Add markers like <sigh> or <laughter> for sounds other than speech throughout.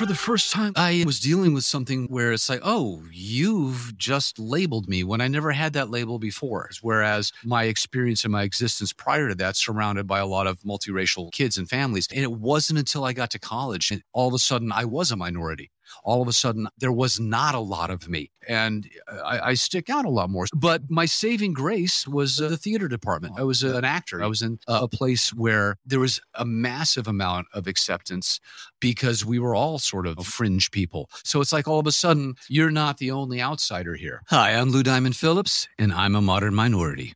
for the first time, I was dealing with something where it's like, oh, you've just labeled me when I never had that label before. Whereas my experience and my existence prior to that, surrounded by a lot of multiracial kids and families. And it wasn't until I got to college and all of a sudden I was a minority all of a sudden there was not a lot of me and I, I stick out a lot more. But my saving grace was uh, the theater department. I was uh, an actor. I was in a place where there was a massive amount of acceptance because we were all sort of fringe people. So it's like all of a sudden you're not the only outsider here. Hi, I'm Lou Diamond Phillips, and I'm a modern minority.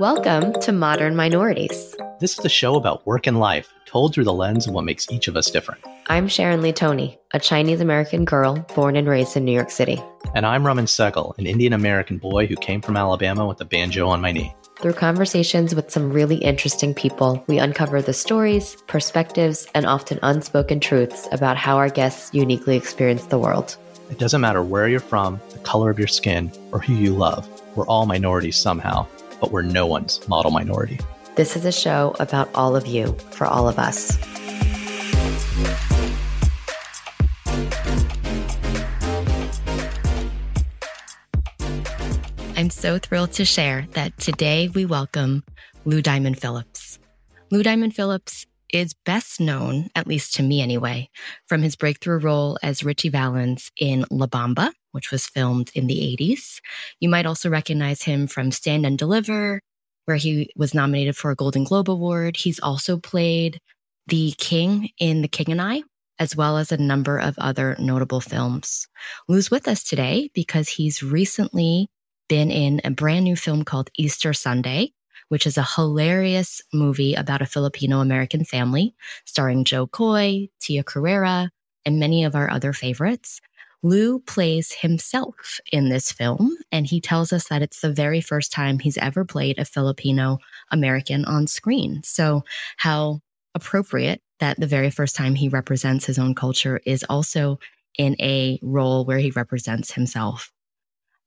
Welcome to Modern Minorities. This is a show about work and life, told through the lens of what makes each of us different. I'm Sharon Lee Tony, a Chinese American girl born and raised in New York City. And I'm Raman Segal, an Indian American boy who came from Alabama with a banjo on my knee. Through conversations with some really interesting people, we uncover the stories, perspectives, and often unspoken truths about how our guests uniquely experience the world. It doesn't matter where you're from, the color of your skin, or who you love. We're all minorities somehow but we're no one's model minority. This is a show about all of you for all of us. I'm so thrilled to share that today we welcome Lou Diamond Phillips. Lou Diamond Phillips is best known, at least to me anyway, from his breakthrough role as Ritchie Valens in La Bamba, which was filmed in the 80s. You might also recognize him from Stand and Deliver, where he was nominated for a Golden Globe Award. He's also played the king in The King and I, as well as a number of other notable films. Lou's with us today because he's recently been in a brand new film called Easter Sunday, which is a hilarious movie about a Filipino American family starring Jo Koy, Tia Carrere, and many of our other favorites. Lou plays himself in this film, and he tells us that it's the very first time he's ever played a Filipino American on screen. So, how appropriate that the very first time he represents his own culture is also in a role where he represents himself.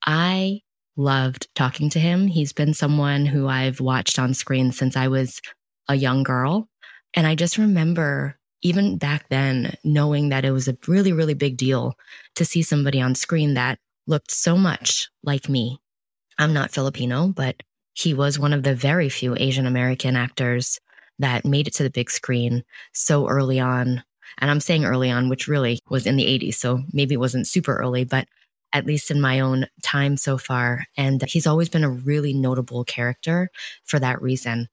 I loved talking to him. He's been someone who I've watched on screen since I was a young girl. And I just remember even back then, knowing that it was a really, really big deal to see somebody on screen that looked so much like me. I'm not Filipino, but he was one of the very few Asian American actors that made it to the big screen so early on. And I'm saying early on, which really was in the 80s. So maybe it wasn't super early, but at least in my own time so far. And he's always been a really notable character for that reason.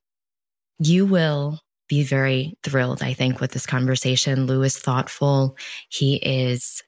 You will be very thrilled, I think, with this conversation. Lou is thoughtful. He is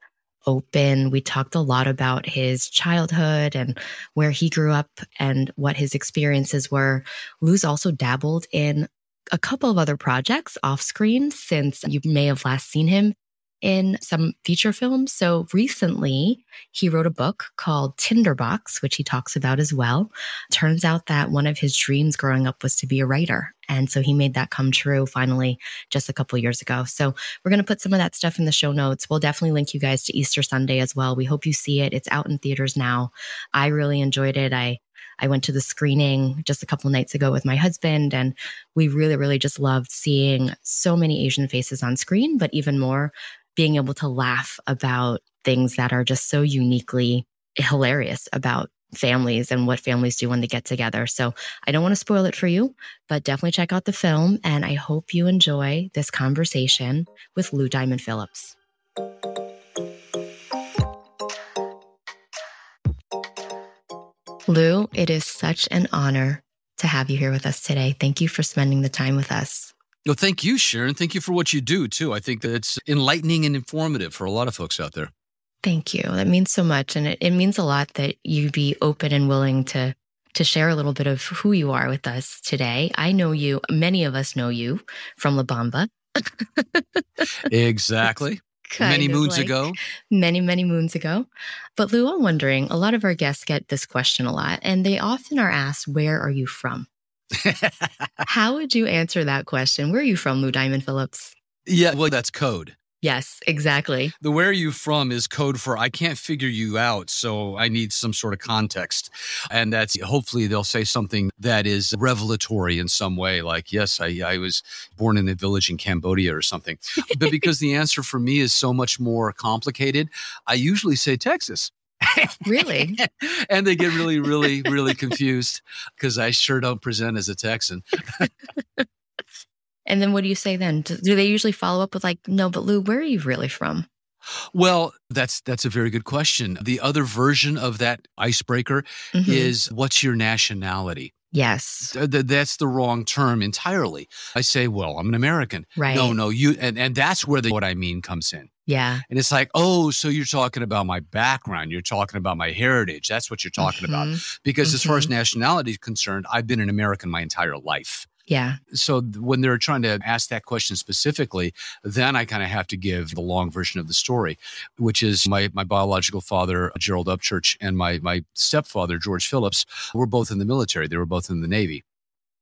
open. We talked a lot about his childhood and where he grew up and what his experiences were. Lou's also dabbled in a couple of other projects off screen since you may have last seen him in some feature films. So recently, he wrote a book called Tinderbox, which he talks about as well. Turns out that one of his dreams growing up was to be a writer. And so he made that come true finally just a couple years ago. So we're going to put some of that stuff in the show notes. We'll definitely link you guys to Easter Sunday as well. We hope you see it. It's out in theaters now. I really enjoyed it. I I went to the screening just a couple nights ago with my husband, and we really, really just loved seeing so many Asian faces on screen, but even more being able to laugh about things that are just so uniquely hilarious about families and what families do when they get together. So I don't want to spoil it for you, but definitely check out the film. And I hope you enjoy this conversation with Lou Diamond Phillips. Lou, it is such an honor to have you here with us today. Thank you for spending the time with us. Well, thank you, Sharon. Thank you for what you do, too. I think that it's enlightening and informative for a lot of folks out there. Thank you. That means so much. And it, it means a lot that you be open and willing to to share a little bit of who you are with us today. I know you, many of us know you from La Bamba. <laughs> exactly. many moons like ago. Many, many moons ago. But Lou, I'm wondering, a lot of our guests get this question a lot, and they often are asked, Where are you from? <laughs> How would you answer that question? Where are you from, Lou Diamond Phillips? Yeah, well, that's code. Yes, exactly. The where are you from is code for I can't figure you out, so I need some sort of context. And that's hopefully they'll say something that is revelatory in some way, like, yes, I, I was born in a village in Cambodia or something. but because the answer for me is so much more complicated, I usually say Texas. Really? <laughs> and they get really, really, really confused because I sure don't present as a Texan. And then what do you say then? Do do they usually follow up with like, no, but Lou, where are you really from? Well, that's that's a very good question. The other version of that icebreaker Mhm. is what's your nationality? yes, Th- th- That's the wrong term entirely. I say, well, I'm an American. right. No, no, you, and, and that's where the what I mean comes in. Yeah. And it's like, oh, so you're talking about my background. You're talking about my heritage. That's what you're talking about. Mhm. Because as far as Mhm. nationality is concerned, I've been an American my entire life. Yeah. So when they're trying to ask that question specifically, then I kind of have to give the long version of the story, which is my my biological father Gerald Upchurch and my my stepfather George Phillips were both in the military. They were both in the Navy.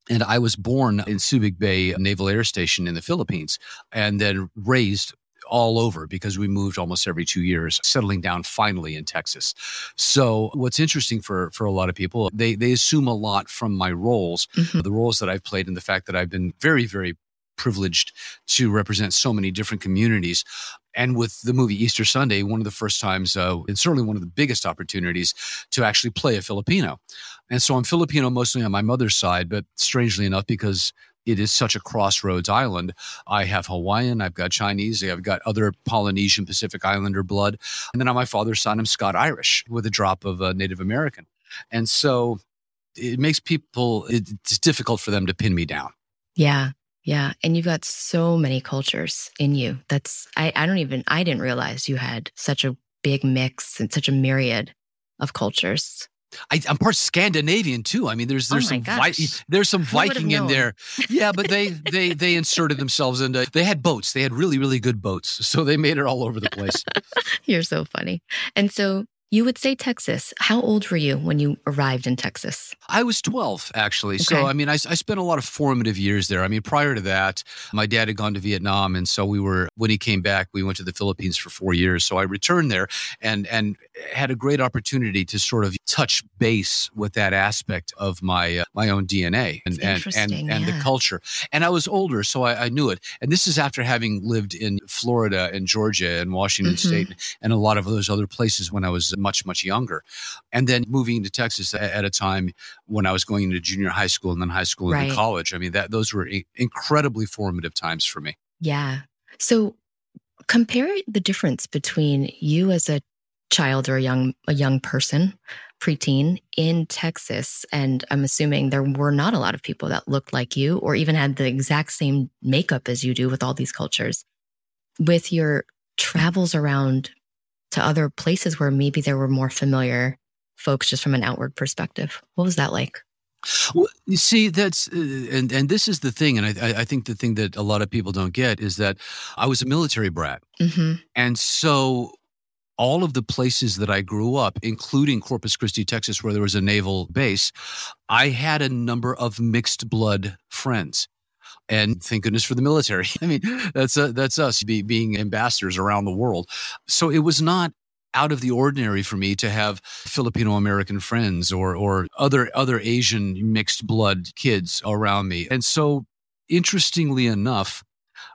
And I was born in Subic Bay Naval Air Station in the Philippines and then raised all over because we moved almost every two years, settling down finally in Texas. So what's interesting for for a lot of people, they they assume a lot from my roles Mhm. the roles that I've played and the fact that I've been very, very privileged to represent so many different communities. And with the movie Easter Sunday, one of the first times, uh, and certainly one of the biggest opportunities to actually play a Filipino. And so I'm Filipino mostly on my mother's side, but strangely enough, because it is such a crossroads island. I have Hawaiian, I've got Chinese, I've got other Polynesian Pacific Islander blood. And then on my father's side, I'm Scott Irish with a drop of uh, Native American. And so it makes people, it's difficult for them to pin me down. Yeah. Yeah. And you've got so many cultures in you. That's, I, I don't even, I didn't realize you had such a big mix and such a myriad of cultures. I, I'm part Scandinavian too. I mean, there's Oh there's my some. Vi- there's some <laughs> Viking in there. Yeah, but they they they inserted themselves into. They had boats. They had really really good boats, so they made it all over the place. <laughs> You're so funny. And so you would say Texas. How old were you when you arrived in Texas? I was 12 actually. So I mean, I, I spent a lot of formative years there. I mean, prior to that, my dad had gone to Vietnam, and so we were when he came back, we went to the Philippines for four years. So I returned there and and had a great opportunity to sort of touch base with that aspect of my uh, my own DNA and and and, and the culture. And I was older, so I, I knew it. And this is after having lived in Florida and Georgia and Washington Mhm. State and a lot of those other places when I was much much younger, and then moving to Texas at a time when I was going into junior high school and then high school and then college. I mean, that those were incredibly formative times for me. Yeah. So compare the difference between you as a child or a young a young person, preteen in Texas, and I'm assuming there were not a lot of people that looked like you or even had the exact same makeup as you do with all these cultures. With your travels around to other places where maybe there were more familiar folks just from an outward perspective. What was that like? Well, you see, that's uh, and and this is the thing, and I I- I think the thing that a lot of people don't get is that I was a military brat. hmm And so all of the places that I grew up, including Corpus Christi, Texas, where there was a naval base, I had a number of mixed blood friends. And thank goodness for the military. <laughs> I mean, that's uh, that's us be, being ambassadors around the world. So it was not out of the ordinary for me to have Filipino American friends or or other other Asian mixed blood kids around me. And so interestingly enough,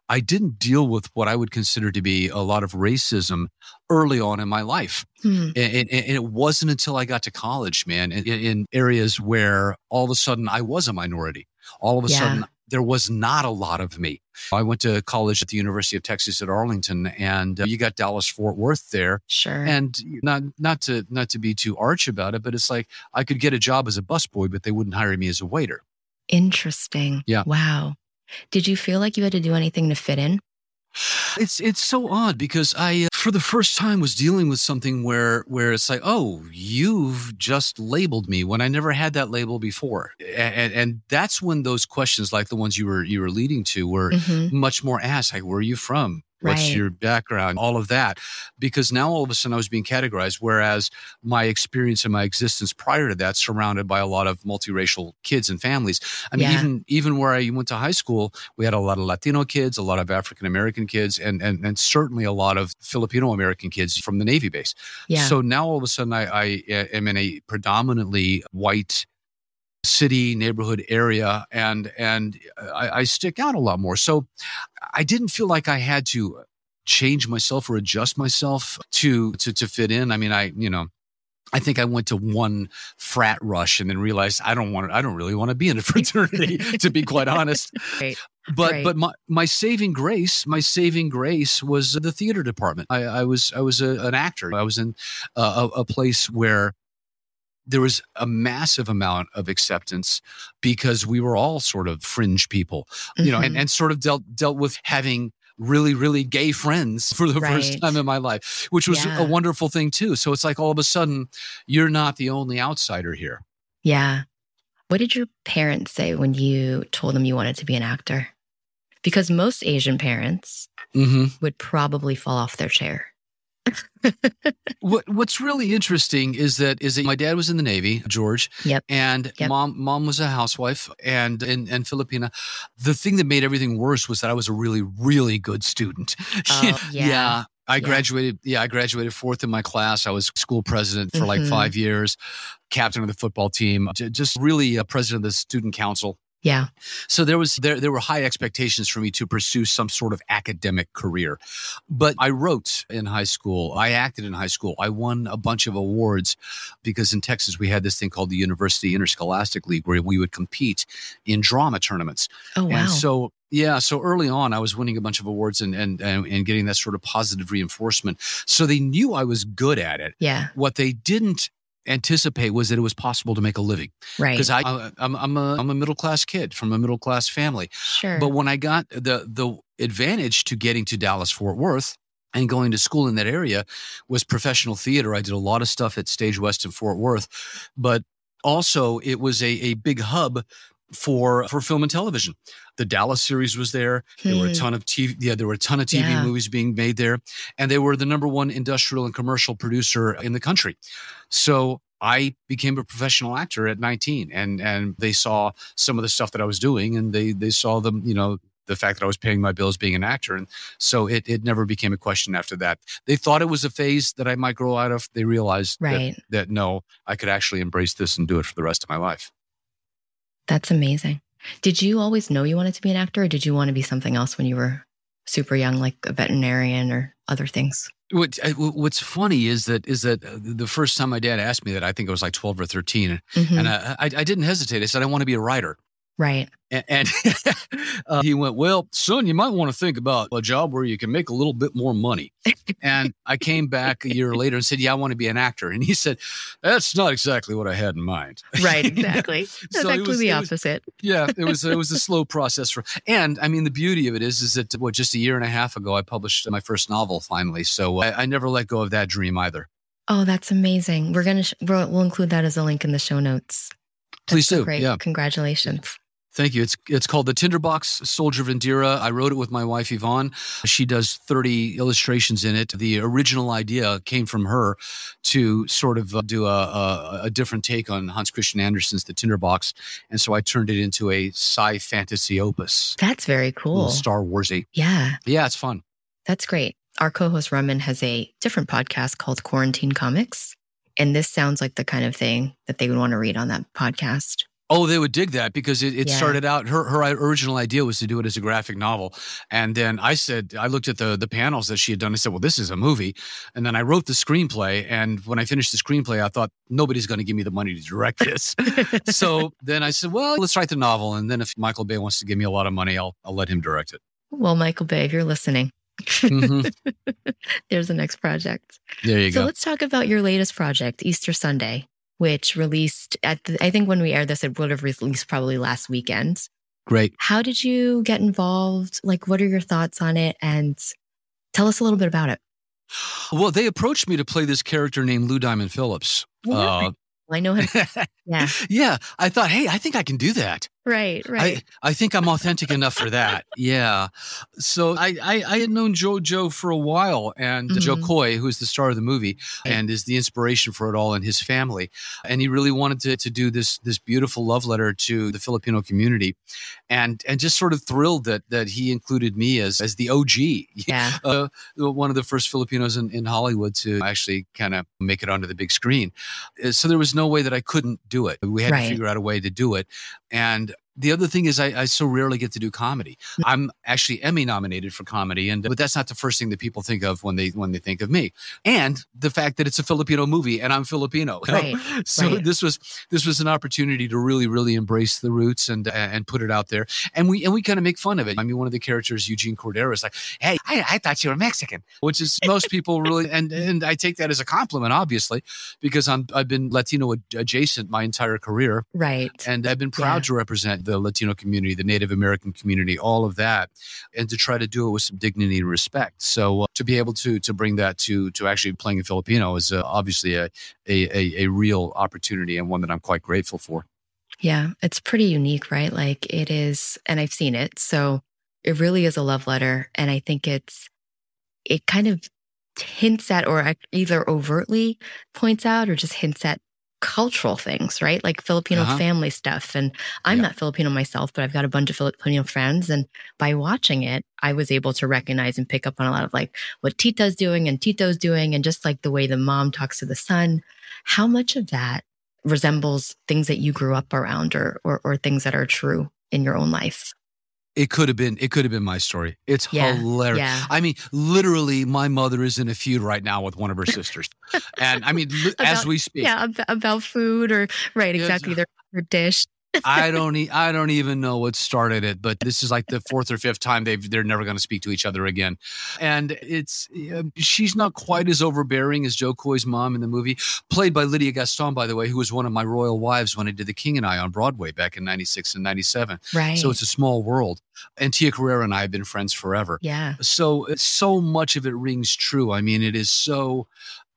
I didn't deal with what I would consider to be a lot of racism early on in my life. Hmm. And, and, and it wasn't until I got to college, man, in, in areas where all of a sudden I was a minority. All of a Yeah. sudden there was not a lot of me. I went to college at the University of Texas at Arlington, and uh, you got Dallas Fort Worth there. Sure. And not not to not to be too arch about it, but it's like I could get a job as a busboy, but they wouldn't hire me as a waiter. Interesting. Yeah. Wow. Did you feel like you had to do anything to fit in? It's it's so odd because I uh, for the first time was dealing with something where where it's like oh you've just labeled me when I never had that label before and and that's when those questions like the ones you were you were leading to were Mhm. much more asked like where are you from What's Right. your background? All of that. Because now all of a sudden I was being categorized, whereas my experience and my existence prior to that, surrounded by a lot of multiracial kids and families. I mean, Yeah. even even where I went to high school, we had a lot of Latino kids, a lot of African American kids, and, and and certainly a lot of Filipino American kids from the Navy base. Yeah. So now all of a sudden I, I am in a predominantly white city neighborhood area and and I, I stick out a lot more. So I didn't feel like I had to change myself or adjust myself to to to fit in. I mean, I you know. I think I went to one frat rush and then realized I don't want to, I don't really want to be in a <laughs> fraternity to be quite honest. Right. But Right. but my, my saving grace, my saving grace was the theater department. I, I was I was a, an actor. I was in a, a, a place where there was a massive amount of acceptance because we were all sort of fringe people, you know, and, Mhm. and sort of dealt dealt with having really really gay friends <laughs> for the first time in my life, which was Yeah. a wonderful thing too. So it's like all of a sudden you're not the only outsider here. Yeah. What did your parents say when you told them you wanted to be an actor? Because most Asian parents hmm would probably fall off their chair. What What's really interesting is that is that my dad was in the Navy, George. Yep. And Yep. mom mom was a housewife and in and Filipina. The thing that made everything worse was that I was a really really good student. <laughs> Oh, yeah. I graduated. Yeah, I graduated fourth in my class. I was school president for like Mhm. five years, captain of the football team, j- just really a president of the student council. Yeah. So there was there there were high expectations for me to pursue some sort of academic career. But I wrote in high school. I acted in high school. I won a bunch of awards because in Texas we had this thing called the University Interscholastic League where we would compete in drama tournaments. Oh, wow. And so yeah, so early on I was winning a bunch of awards and and and, and getting that sort of positive reinforcement. So they knew I was good at it. yeah. What they didn't anticipate was that it was possible to make a living Right. because I uh, I'm, I'm a I'm a middle class kid from a middle class family. sure. But when I got the the advantage to getting to Dallas Fort Worth and going to school in that area was professional theater. I did a lot of stuff at Stage West in Fort Worth, but also it was a a big hub for for film and television. The Dallas series was there. There were a Hmm. ton of TV. Yeah, there were a ton of TV Yeah. movies being made there, and they were the number one industrial and commercial producer in the country. So I became a professional actor at 19, and and they saw some of the stuff that I was doing, and they they saw them, you know, the fact that I was paying my bills being an actor, and so it it never became a question after that. They thought it was a phase that I might grow out of. They realized that, that no, I could actually embrace this and do it for the rest of my life. That's amazing. Did you always know you wanted to be an actor or did you want to be something else when you were super young, like a veterinarian or other things? What what's funny is that is that uh, the first time my dad asked me that, I think I was like 12 or 13, Mhm. and I, I I didn't hesitate. I said I want to be a writer. Right. And, and <laughs> uh, he went, Well, son, you might want to think about a job where you can make a little bit more money. and I came back a year later and said, Yeah, I want to be an actor. And he said, That's not exactly what I had in mind. Right. <laughs> Exactly. So it actually was- the it was- opposite. yeah, it was it was a <laughs> slow process for and I mean the beauty of it is is that what just a year and a half ago I published my first novel finally. So I, I never let go of that dream either. Oh, that's amazing. We're going to, sh- we'll, we'll include that as a link in the show notes. That's Please do. Great. Yeah. Congratulations. Thank you. It's it's called The Tinderbox Soldier of Indira. I wrote it with my wife Yvonne. She does 30 illustrations in it. The original idea came from her to sort of uh, do a, a, a different take on Hans Christian Andersen's The Tinderbox, and so I turned it into a sci fantasy opus, That's very cool. Star Warsy. Yeah. Yeah, it's fun. That's great. Our co host Raman has a different podcast called Quarantine Comics. And this sounds like the kind of thing that they would want to read on that podcast. Oh, they would dig that because it, it Yeah. started out. Her her original idea was to do it as a graphic novel, and then I said I looked at the the panels that she had done. I said, "Well, this is a movie," and then I wrote the screenplay. And when I finished the screenplay, I thought nobody's going to give me the money to direct this. <laughs> so then I said, "Well, let's write the novel, and then if Michael Bay wants to give me a lot of money, I'll I'll let him direct it." well, Michael Bay, if you're listening, Mhm. <laughs> there's the next project. There you So go. So let's talk about your latest project, Easter Sunday, which released at the, I think when we aired this, it would have released probably last weekend. Great. How did you get involved? Like, what are your thoughts on it? And tell us a little bit about it. Well, they approached me to play this character named Lou Diamond Phillips. Uh, I know him. <laughs> Yeah. yeah, I thought, hey, I think I can do that. Right, right. I, I think I'm authentic enough for that. Yeah. So I, I, I had known JoJo for a while and mm-hmm. Jo Koy, who's the star of the movie and is the inspiration for it all and his family. And he really wanted to, to do this this beautiful love letter to the Filipino community. And and just sort of thrilled that that he included me as as the OG. <laughs> Yeah. Uh, one of the first Filipinos in, in Hollywood to actually kind of make it onto the big screen. Uh, so there was no way that I couldn't do it. We had right. to figure out a way to do it. And mind the other thing is I, I, so rarely get to do comedy. I'm actually Emmy nominated for comedy, and but that's not the first thing that people think of when they when they think of me. And the fact that it's a Filipino movie and I'm Filipino, <laughs> right. so right. this was this was an opportunity to really really embrace the roots and uh, and put it out there. And we and we kind of make fun of it. I mean, one of the characters, Eugene Cordero, is like, "Hey, I, I thought you were Mexican," which is most people really, and and I take that as a compliment, obviously, because I'm I've been Latino adjacent my entire career, right, and I've been proud yeah. to represent the Latino community, the Native American community, all of that, and to try to do it with some dignity and respect. So uh, to be able to to bring that to to actually playing a Filipino is uh, obviously a, a a real opportunity and one that I'm quite grateful for. Yeah, it's pretty unique, right? Like it is, and I've seen it. So it really is a love letter, and I think it's it kind of hints at or either overtly points out or just hints at cultural things, right? Like Filipino uh-huh. family stuff. And I'm yeah. not Filipino myself, but I've got a bunch of Filipino friends. And by watching it, I was able to recognize and pick up on a lot of like what Tita's doing and Tito's doing, and just like the way the mom talks to the son. How much of that resembles things that you grew up around or, or, or things that are true in your own life? It could have been. It could have been my story. It's yeah, hilarious. Yeah. I mean, literally, my mother is in a feud right now with one of her <laughs> sisters, and I mean, about, as we speak, yeah, about food or right, exactly their, their dish. I don't e- I don't even know what started it, but this is like the fourth or fifth time they've they're never going to speak to each other again. And it's uh, she's not quite as overbearing as Jo Koy's mom in the movie, played by Lydia Gaston, by the way, who was one of my royal wives when I did The King and I on Broadway back in '96 and '97. Right. So it's a small world. And Tia Carrere and I have been friends forever. Yeah. So so much of it rings true. I mean, it is so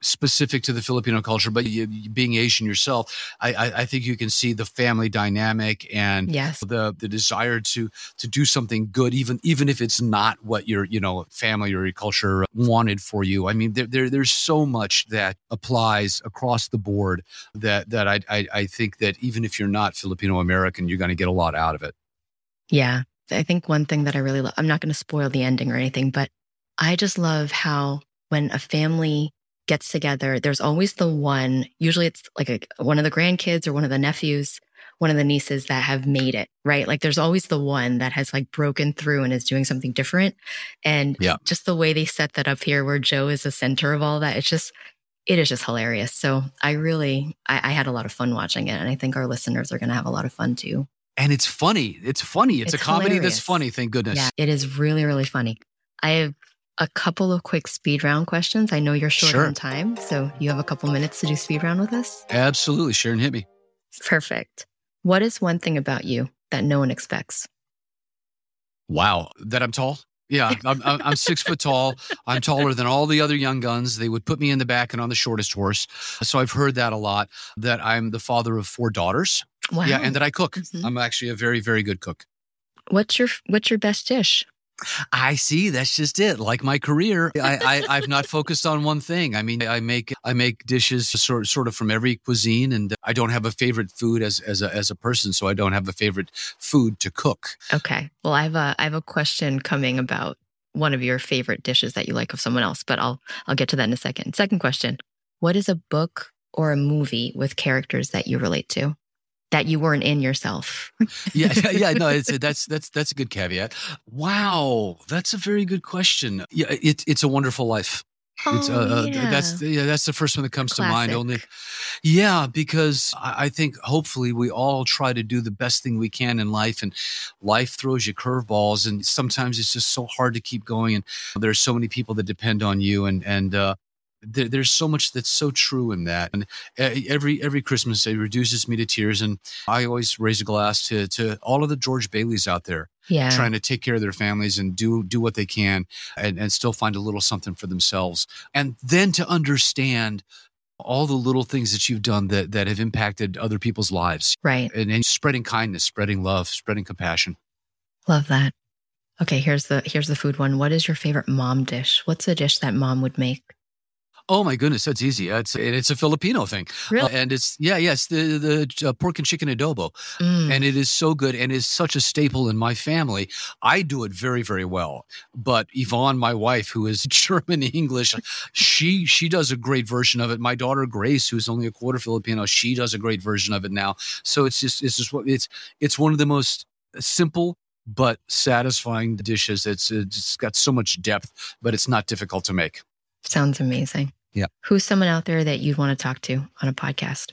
specific to the Filipino culture, but you, being Asian yourself, I, I, I, think you can see the family dynamic and yes. the the desire to to do something good, even even if it's not what your you know family or your culture wanted for you. I mean, there, there there's so much that applies across the board that that I, I I think that even if you're not Filipino American, you're going to get a lot out of it. Yeah, I think one thing that I really love. I'm not going to spoil the ending or anything, but I just love how when a family gets together, there's always the one, usually it's like a, one of the grandkids or one of the nephews, one of the nieces that have made it, right? Like there's always the one that has like broken through and is doing something different. And yeah. just the way they set that up here, where Joe is the center of all that, it's just, it is just hilarious. So I really, I, I had a lot of fun watching it. And I think our listeners are going to have a lot of fun too. And it's funny. It's funny. It's, it's a comedy hilarious. that's funny. Thank goodness. Yeah, it is really, really funny. I have a couple of quick speed round questions. I know you're short sure. on time, so you have a couple minutes to do speed round with us. Absolutely, Sharon, hit me. Perfect. What is one thing about you that no one expects? Wow, that I'm tall. Yeah, I'm, I'm, six foot tall. I'm taller than all the other young guns. They would put me in the back and on the shortest horse. So I've heard that a lot. That I'm the father of four daughters. Wow. Yeah, and that I cook. Mm-hmm. I'm actually a very, very good cook. What's your What's your best dish? I see. That's just it. Like my career, I, I have not focused on one thing. I mean, I make I make dishes sort sort of from every cuisine, and I don't have a favorite food as as a as a person. So I don't have a favorite food to cook. Okay. Well, I have a I have a question coming about one of your favorite dishes that you like of someone else, but I'll I'll get to that in a second. Second question: What is a book or a movie with characters that you relate to? That you weren't in yourself. <laughs> yeah, yeah, no, it's a, that's that's that's a good caveat. Wow, that's a very good question. Yeah, it, it's a wonderful life. Oh, it's, uh, uh yeah. that's yeah, that's the first one that comes Classic. to mind. Only, yeah, because I, I think hopefully we all try to do the best thing we can in life, and life throws you curveballs, and sometimes it's just so hard to keep going. And there's so many people that depend on you, and and uh, there, there's so much that's so true in that. And uh, every every Christmas it reduces me to tears. And I always raise a glass to to all of the George Baileys out there, yeah. trying to take care of their families and do do what they can, and, and still find a little something for themselves. And then to understand all the little things that you've done that that have impacted other people's lives. Right. And, and spreading kindness, spreading love, spreading compassion. Love that. Okay, here's the here's the food one. What is your favorite mom dish? What's a dish that mom would make? Oh my goodness, that's easy. It's it's a Filipino thing, Really? Uh, and it's yeah, yes, the the uh, pork and chicken adobo, Mm, and it is so good and is such a staple in my family. I do it very very well, but Yvonne, my wife, who is <laughs> German English, she she does a great version of it. My daughter Grace, who's only a quarter Filipino, she does a great version of it now. So it's just it's just what it's it's one of the most simple but satisfying dishes. It's it's got so much depth, but it's not difficult to make. Sounds amazing. Yeah. Who's someone out there that you'd want to talk to on a podcast?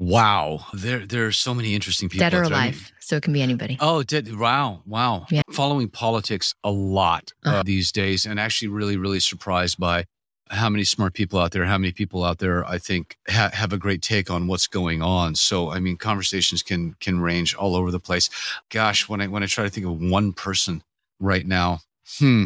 Wow, there there are so many interesting people. Dead or out. I mean, alive. So it can be anybody. Oh, did wow, wow. Yeah. Following politics a lot uh, Uh-huh. these days, and actually really, really surprised by how many smart people out there, how many people out there, I think, ha- have a great take on what's going on. So, I mean, conversations can can range all over the place. Gosh, when I when I try to think of one person right now, hmm.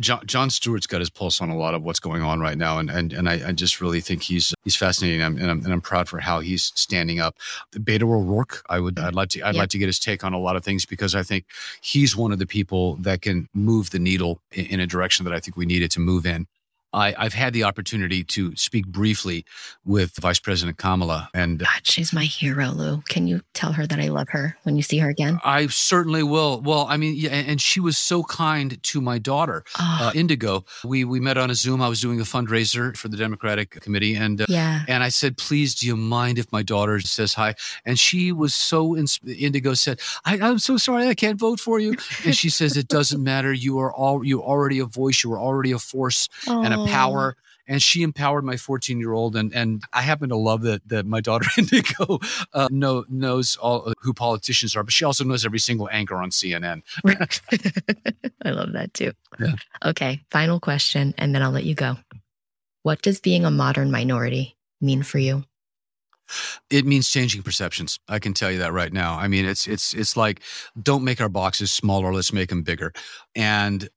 John, Jon Stewart's got his pulse on a lot of what's going on right now, and and and I, I just really think he's he's fascinating, and I'm, and I'm and I'm proud for how he's standing up. Beto O'Rourke, I would I'd like to I'd Yep. like to get his take on a lot of things because I think he's one of the people that can move the needle in, in a direction that I think we needed to move in. I, I've had the opportunity to speak briefly with Vice President Kamala, and God, she's my hero, Lou. Can you tell her that I love her when you see her again? I certainly will. Well, I mean, yeah, and she was so kind to my daughter, Oh, uh, Indigo. We we met on a Zoom. I was doing a fundraiser for the Democratic Committee, and uh, yeah. and I said, "Please, do you mind if my daughter says hi?" And she was so ins- Indigo said, I, "I'm so sorry, I can't vote for you." And she says, "It doesn't matter. You are all you already a voice. You are already a force and a Oh. power." And she empowered my 14 year old, and and I happen to love that that my daughter <laughs> Indigo uh, know knows all uh, who politicians are, but she also knows every single anchor on CNN. <laughs> I love that too. Yeah. Okay, final question, and then I'll let you go. What does being a modern minority mean for you? It means changing perceptions. I can tell you that right now. I mean, it's it's it's like don't make our boxes smaller, let's make them bigger. And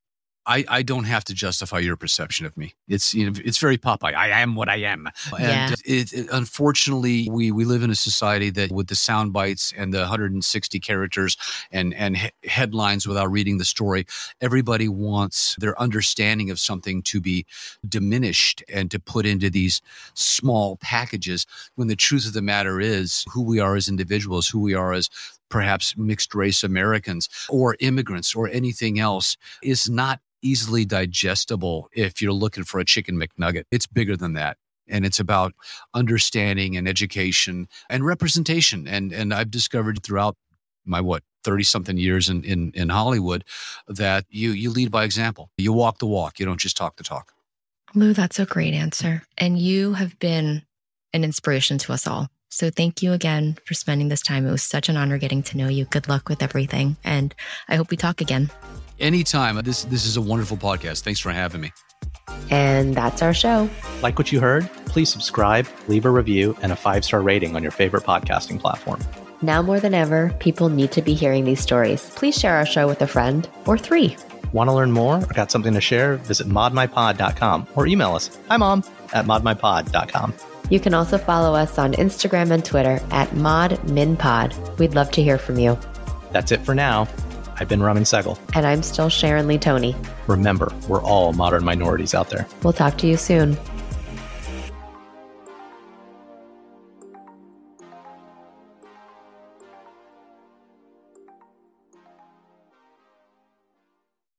I, I don't have to justify your perception of me. It's you know, it's very Popeye. I am what I am. Yeah. And it, it, unfortunately, we we live in a society that with the sound bites and the 160 characters and and he- headlines without reading the story, everybody wants their understanding of something to be diminished and to put into these small packages. When the truth of the matter is, who we are as individuals, who we are as perhaps mixed race Americans or immigrants or anything else is not easily digestible if you're looking for a chicken McNugget. It's bigger than that. And it's about understanding and education and representation. And and I've discovered throughout my what 30 something years in, in in Hollywood that you you lead by example. You walk the walk. You don't just talk the talk. Lou, that's a great answer. And you have been an inspiration to us all. So thank you again for spending this time. It was such an honor getting to know you. Good luck with everything. And I hope we talk again. Anytime. This this is a wonderful podcast. Thanks for having me. And that's our show. Like what you heard? Please subscribe, leave a review, and a five star rating on your favorite podcasting platform. Now more than ever, people need to be hearing these stories. Please share our show with a friend or three. Want to learn more or got something to share? Visit modminpod.com or email us, hi mom, at modminpod.com. You can also follow us on Instagram and Twitter at ModMinPod. We'd love to hear from you. That's it for now. I've been Ramin Segal. And I'm still Sharon Lee Tony. Remember, we're all modern minorities out there. We'll talk to you soon.